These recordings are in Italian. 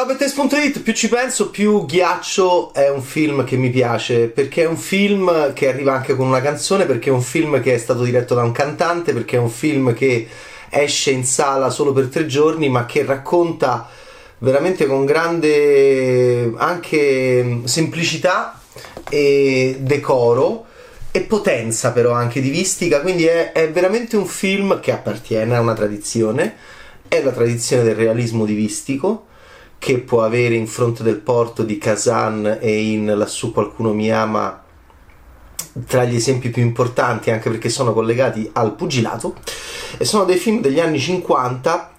Ciao Bettes.it, più ci penso più Ghiaccio è un film che mi piace perché è un film che arriva anche con una canzone, perché è un film che è stato diretto da un cantante, perché è un film che esce in sala solo per tre giorni ma che racconta veramente con grande anche semplicità e decoro e potenza però anche di vistica, quindi è, è veramente un film che appartiene a una tradizione, è la tradizione del realismo divistico che può avere in fronte del porto di Kazan e in Lassù qualcuno mi ama tra gli esempi più importanti anche perché sono collegati al pugilato. E sono dei film degli anni 50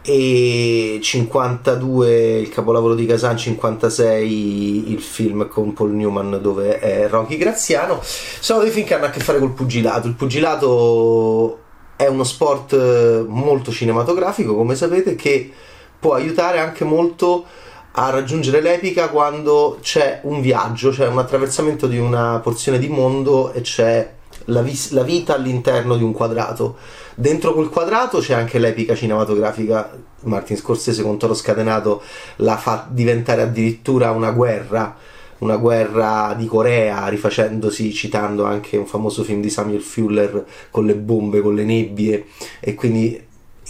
e 52 il capolavoro di Kazan 56 il film con Paul Newman dove è Rocky Graziano. Sono dei film che hanno a che fare col pugilato. Il pugilato è uno sport molto cinematografico come sapete che può aiutare anche molto a raggiungere l'epica quando c'è un viaggio, cioè un attraversamento di una porzione di mondo e c'è la, vis- la, vita all'interno di un quadrato. Dentro quel quadrato c'è anche l'epica cinematografica. Martin Scorsese con Toro Scatenato la fa diventare addirittura una guerra, una guerra di Corea, rifacendosi, citando anche un famoso film di Samuel Fuller con le bombe, con le nebbie e quindi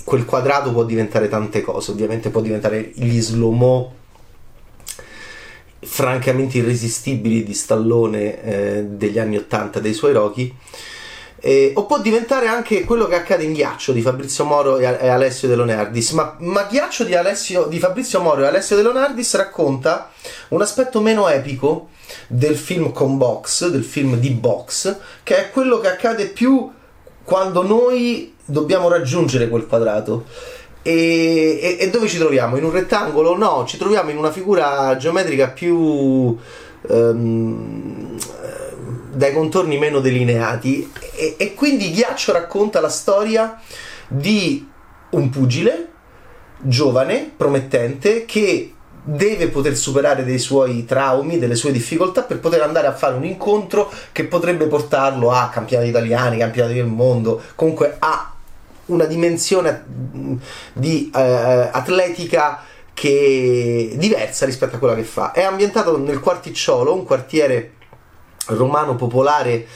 quel quadrato può diventare tante cose, ovviamente può diventare gli slow-mo francamente irresistibili di Stallone eh, degli anni 80 dei suoi Rocky eh, o può diventare anche quello che accade in Ghiaccio di Fabrizio Moro e, e Alessio De Leonardis. Ma, ma Ghiaccio di, Alessio, di Fabrizio Moro e Alessio De Leonardis racconta un aspetto meno epico del film con box, del film di box che è quello che accade più quando noi dobbiamo raggiungere quel quadrato. E, e, e, dove ci troviamo? In un rettangolo? No, ci troviamo in una figura geometrica più um, dai contorni meno delineati e, e quindi Ghiaccio racconta la storia di un pugile giovane, promettente, che deve poter superare dei suoi traumi, delle sue difficoltà per poter andare a fare un incontro che potrebbe portarlo a campionati italiani, campionati del mondo, comunque a una dimensione di eh, atletica che diversa rispetto a quella che fa. È ambientato nel Quarticciolo, un quartiere romano popolare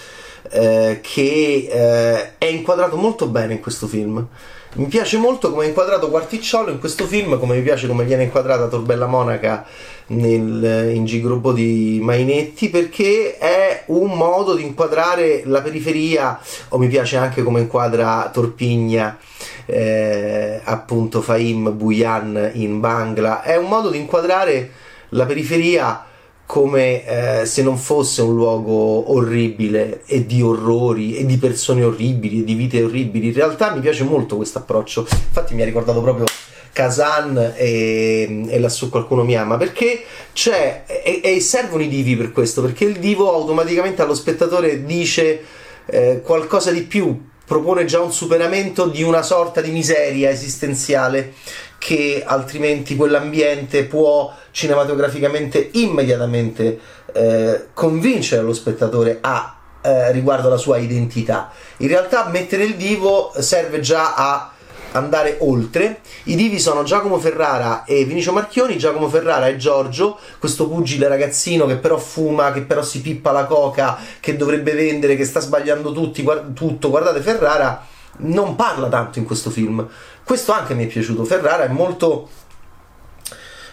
eh, che eh, è inquadrato molto bene in questo film. Mi piace molto come è inquadrato Quarticciolo in questo film, come mi piace come viene inquadrata Torbella Monaca nel, in Gigrobò di Mainetti, perché è un modo di inquadrare la periferia, o mi piace anche come inquadra Torpigna, eh, appunto Faim Buyan in Bangla, è un modo di inquadrare la periferia come eh, se non fosse un luogo orribile e di orrori e di persone orribili e di vite orribili. In realtà mi piace molto questo approccio. Infatti mi ha ricordato proprio Kazan e, e lassù qualcuno mi ama perché c'è e, e, servono i divi per questo perché il divo automaticamente allo spettatore dice eh, qualcosa di più propone già un superamento di una sorta di miseria esistenziale che altrimenti quell'ambiente può cinematograficamente immediatamente eh, convincere lo spettatore a eh, riguardo alla sua identità. In realtà mettere il divo serve già a andare oltre. I divi sono Giacomo Ferrara e Vinicio Marchioni. Giacomo Ferrara è Giorgio, questo pugile ragazzino che però fuma, che però si pippa la coca, che dovrebbe vendere, che sta sbagliando tutti, guard- tutto. Guardate, Ferrara non parla tanto in questo film. Questo anche mi è piaciuto. Ferrara è molto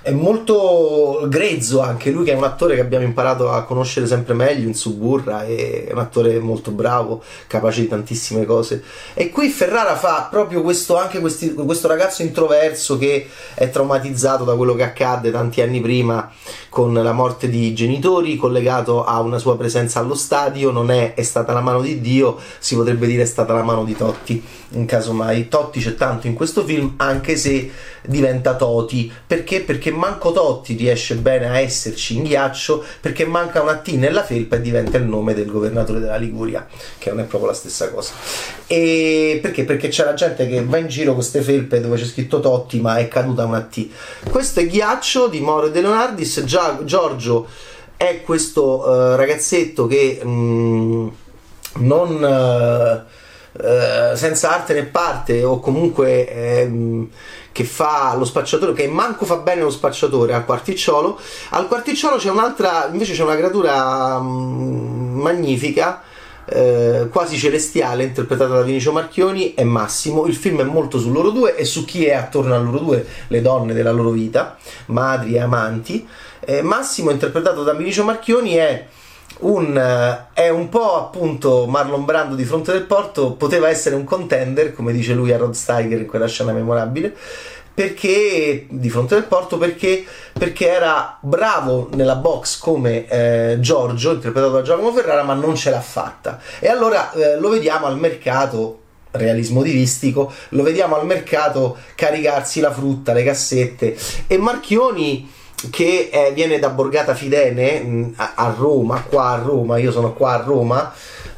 è molto grezzo anche lui che è un attore che abbiamo imparato a conoscere sempre meglio in Suburra è un attore molto bravo capace di tantissime cose. E qui Ferrara fa proprio questo anche questi, questo ragazzo introverso che è traumatizzato da quello che accadde tanti anni prima con la morte di genitori collegato a una sua presenza allo stadio. Non è, è stata la mano di Dio si potrebbe dire è stata la mano di Totti. In caso mai. Totti c'è tanto in questo film anche se diventa Toti. Perché? Perché perché manco Totti riesce bene a esserci in ghiaccio perché manca una T nella felpa e diventa il nome del governatore della Liguria, che non è proprio la stessa cosa. E perché? Perché c'è la gente che va in giro con queste felpe dove c'è scritto Totti ma è caduta una T. Questo è Ghiaccio di Moro e De Leonardis, già Giorgio è questo uh, ragazzetto che mh, mm, non... Uh, eh, senza arte né parte o comunque ehm, che fa lo spacciatore, che manco fa bene lo spacciatore al quarticciolo. Al quarticciolo c'è un'altra, invece c'è una creatura mh, magnifica. Eh, quasi celestiale interpretata da Vinicio Marchioni e Massimo il film è molto su loro due e su chi è attorno a loro due le donne della loro vita madri e amanti eh, Massimo interpretato da Vinicio Marchioni è un, eh, è un po' appunto Marlon Brando di fronte del porto, poteva essere un contender, come dice lui a Rod Steiger in quella scena memorabile, perché di fronte del porto perché, perché era bravo nella box come eh, Giorgio, interpretato da Giacomo Ferrara, ma non ce l'ha fatta. E allora eh, lo vediamo al mercato realismo divistico, lo vediamo al mercato caricarsi la frutta, le cassette e Marchioni che eh, viene da Borgata Fidene mh, a, a, Roma, qua a Roma, io sono qua a Roma,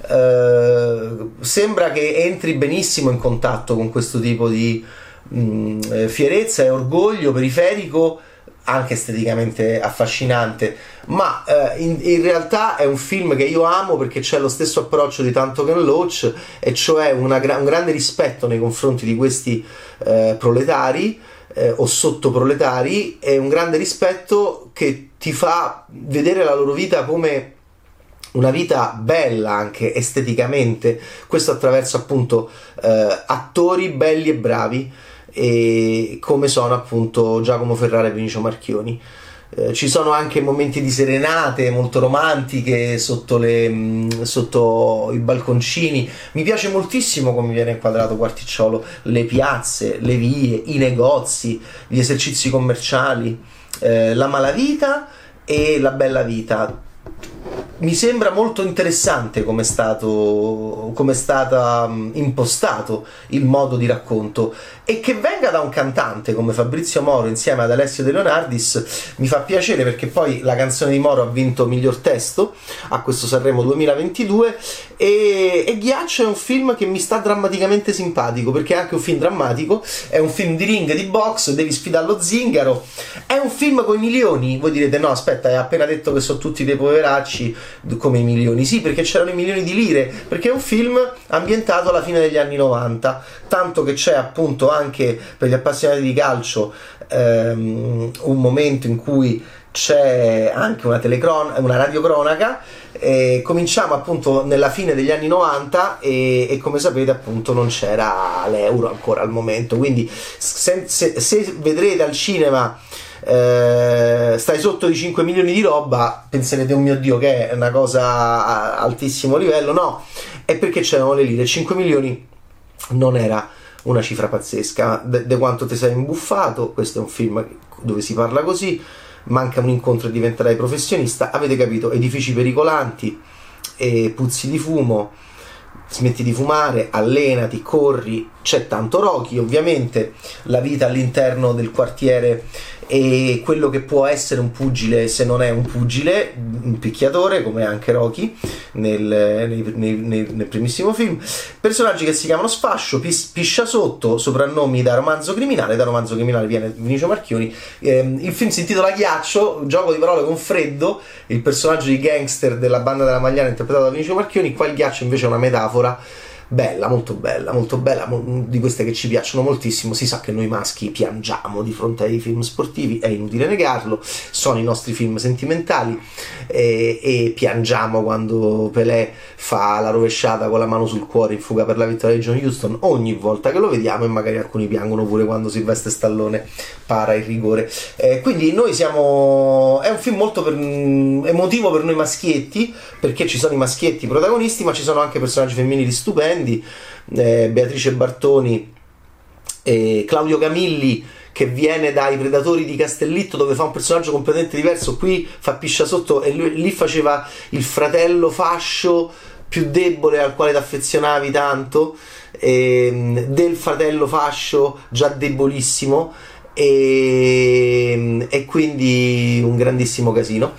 eh, sembra che entri benissimo in contatto con questo tipo di mh, eh, fierezza e orgoglio periferico, anche esteticamente affascinante, ma eh, in, in, realtà è un film che io amo perché c'è lo stesso approccio di Tanto Ken Loach, e cioè una, un grande rispetto nei confronti di questi eh, proletari eh, o sottoproletari è un grande rispetto che ti fa vedere la loro vita come una vita bella anche esteticamente, questo attraverso appunto eh, attori belli e bravi e come sono appunto Giacomo Ferrara e Vinicio Marchioni. Eh, ci sono anche momenti di serenate molto romantiche sotto, le, mm, sotto, i balconcini. Mi piace moltissimo come viene inquadrato Quarticciolo, le piazze, le vie, i negozi, gli esercizi commerciali, eh, la malavita e la bella vita mi sembra molto interessante come è stato come è stata mm, impostato il modo di racconto. E che venga da un cantante come Fabrizio Moro insieme ad Alessio De Leonardis mi fa piacere perché poi la canzone di Moro ha vinto miglior testo a questo Sanremo 2022 e, e Ghiaccio è un film che mi sta drammaticamente simpatico perché è anche un film drammatico è un film di ring di box devi sfidare lo zingaro. È un film con i milioni? Voi direte no aspetta hai appena detto che sono tutti dei poveracci come i milioni. Sì, perché c'erano i milioni di lire, perché è un film ambientato alla fine degli anni 90, tanto che c'è appunto anche per gli appassionati di calcio ehm, un momento in cui c'è anche una, telecron- una radiocronaca. Eh, cominciamo appunto nella fine degli anni 90 e, e, come sapete appunto non c'era l'euro ancora al momento quindi se, se, se vedrete al cinema eh, stai sotto di 5 milioni di roba, penserete, oh mio Dio, che è una cosa a altissimo livello. No, è perché c'erano le lire. 5 milioni non era una cifra pazzesca. Da quanto ti sei imbuffato, questo è un film dove si parla così. Manca un incontro e diventerai professionista. Avete capito? Edifici pericolanti, e puzzi di fumo smetti di fumare, allenati, corri, c'è tanto Rocky, ovviamente la vita all'interno del quartiere e quello che può essere un pugile se non è un pugile, un picchiatore come anche Rocky nel, nel, nel, nel primissimo film. Personaggi che si chiamano Sfascio, pis, Piscia Sotto, soprannomi da romanzo criminale, da romanzo criminale viene Vinicio Marchioni. Eh, il film si intitola Ghiaccio, gioco di parole con freddo, il personaggio di gangster della banda della Magliana interpretato da Vinicio Marchioni, qua il ghiaccio invece è una metafora bella, molto bella, molto bella, di queste che ci piacciono moltissimo. Si sa che noi maschi piangiamo di fronte ai film sportivi, è inutile negarlo, sono i nostri film sentimentali e, e piangiamo quando Pelé fa la rovesciata con la mano sul cuore in fuga per la vittoria di John Houston ogni volta che lo vediamo e magari alcuni piangono pure quando Silvestre Stallone para il rigore. Eh, quindi noi siamo... è un film molto per... emotivo per noi maschietti perché ci sono i maschietti protagonisti ma ci sono anche personaggi femminili stupendi stupendi, eh, Beatrice Bartoni e Claudio Camilli che viene dai Predatori di Castellitto dove fa un personaggio completamente diverso, qui fa piscia sotto e lui, lì faceva il fratello fascio più debole al quale ti affezionavi tanto, e, del fratello fascio già debolissimo e, e quindi un grandissimo casino.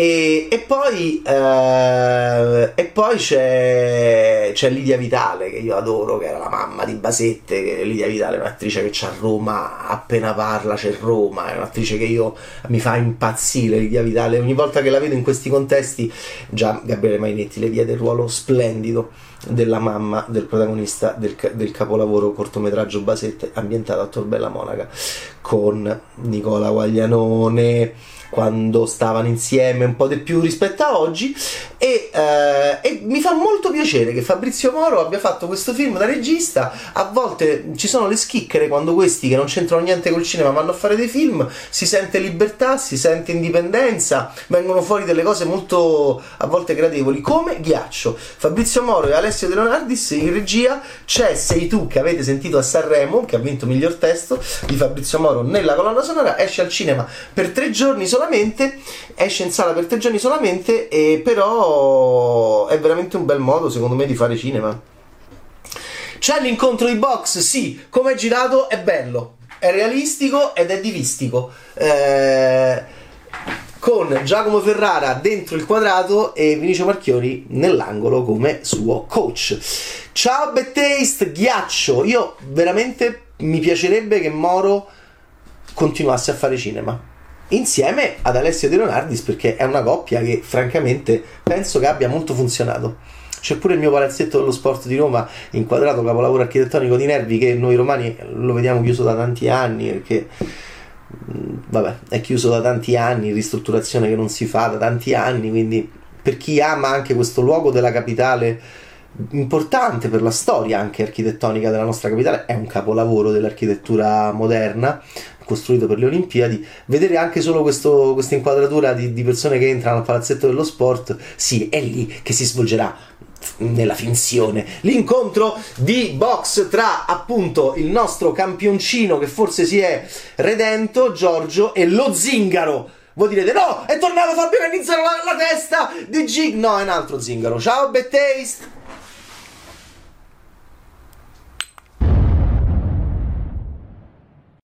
E, e, poi, eh, e poi c'è, c'è, Lidia Vitale che io adoro, che era la mamma di Basette. Lidia Vitale è un'attrice che c'è a Roma, appena parla c'è Roma, è un'attrice che io mi fa impazzire. Lidia Vitale, ogni volta che la vedo in questi contesti, già Gabriele Mainetti le diede il ruolo splendido della mamma del protagonista del, del capolavoro cortometraggio Basette ambientato a Torbella Monaca con Nicola Guaglianone quando stavano insieme un po' di più rispetto a oggi e, eh, e, mi fa molto piacere che Fabrizio Moro abbia fatto questo film da regista. A volte ci sono le schicchere quando questi che non c'entrano niente col cinema vanno a fare dei film si sente libertà, si sente indipendenza vengono fuori delle cose molto a volte gradevoli come Ghiaccio. Fabrizio Moro e Alessio De Leonardis in regia c'è Sei tu che avete sentito a Sanremo che ha vinto miglior testo di Fabrizio Moro nella colonna sonora esce al cinema per tre giorni solo solamente, esce in sala per tre giorni solamente, e però è veramente un bel modo secondo me di fare cinema. C'è l'incontro di box, sì, come è girato è bello, è realistico ed è divistico. Eh, con Giacomo Ferrara dentro il quadrato e Vinicio Marchioni nell'angolo come suo coach. Ciao Bad Taste, ghiaccio. Io veramente mi piacerebbe che Moro continuasse a fare cinema insieme ad Alessio De Leonardis perché è una coppia che francamente penso che abbia molto funzionato. C'è pure il mio palazzetto dello sport di Roma, inquadrato capolavoro architettonico di Nervi, che noi romani lo vediamo chiuso da tanti anni, perché mm, vabbè, è chiuso da tanti anni, ristrutturazione che non si fa da tanti anni, quindi per chi ama anche questo luogo della capitale importante per la storia anche architettonica della nostra capitale, è un capolavoro dell'architettura moderna, costruito per le Olimpiadi, vedere anche solo questo, questa inquadratura di, di persone che entrano al palazzetto dello sport, sì, è lì che si svolgerà nella finzione. L'incontro di box tra appunto il nostro campioncino che forse si è redento Giorgio e lo zingaro. Voi direte no è tornato Fabio Canizzaro la, la testa di Gig no è un altro zingaro. Ciao Bad Taste